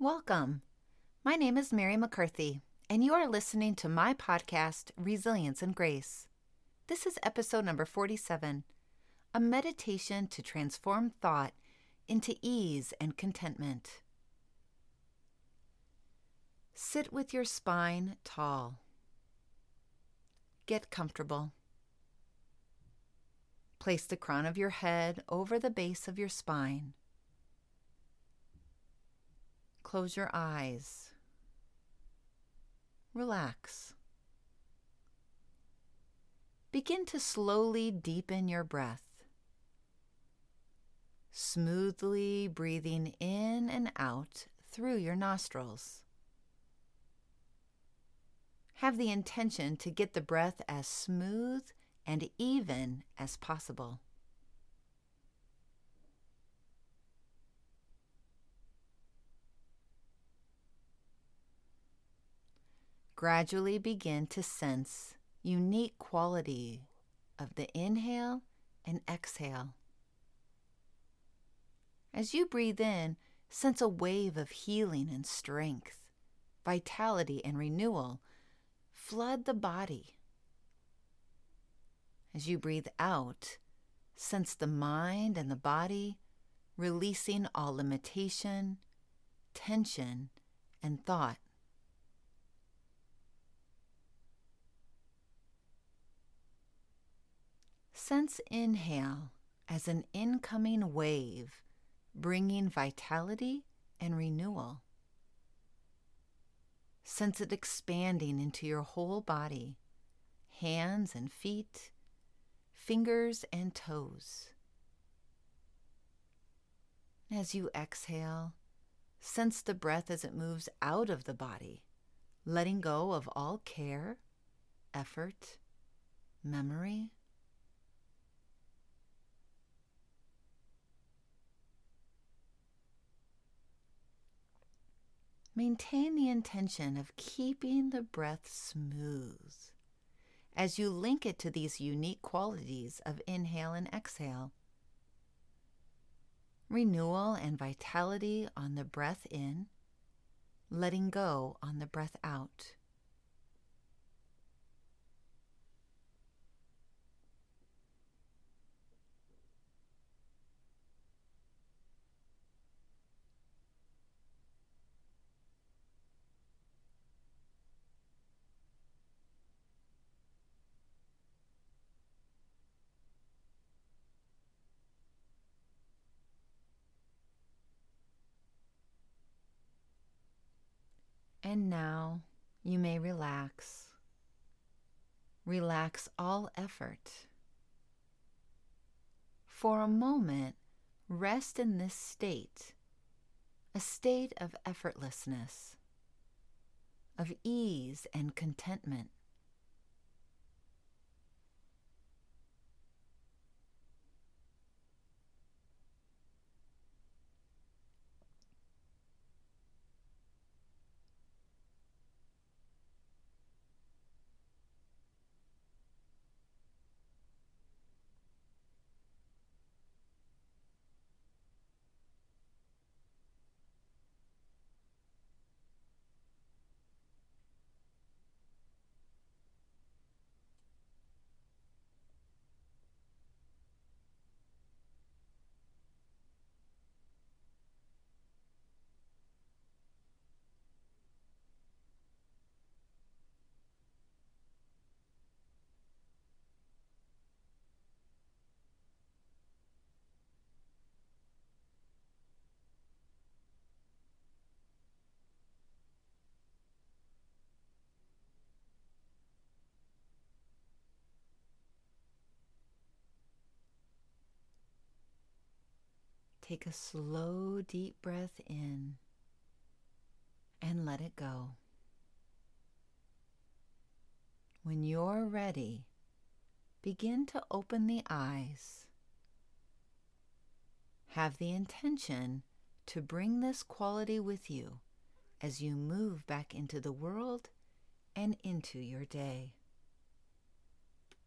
Welcome. My name is Mary McCarthy, and you are listening to my podcast, Resilience and Grace. This is episode number 47 a meditation to transform thought into ease and contentment. Sit with your spine tall. Get comfortable. Place the crown of your head over the base of your spine. Close your eyes. Relax. Begin to slowly deepen your breath smoothly breathing in and out through your nostrils. Have the intention to get the breath as smooth and even as possible. Gradually begin to sense unique quality of the inhale and exhale. As you breathe in, sense a wave of healing and strength, vitality and renewal flood the body. As you breathe out, sense the mind and the body releasing all limitation, tension, and thought. Sense inhale as an incoming wave bringing vitality and renewal. Sense it expanding into your whole body, hands and feet, fingers and toes. As you exhale, sense the breath as it moves out of the body, letting go of all care, effort, memory, Maintain the intention of keeping the breath smooth as you link it to these unique qualities of inhale and exhale. Renewal and vitality on the breath in, letting go on the breath out. Now you may relax. Relax all effort. For a moment, rest in this state, a state of effortlessness, of ease and contentment. Take a slow, deep breath in and let it go. When you're ready, begin to open the eyes. Have the intention to bring this quality with you as you move back into the world and into your day.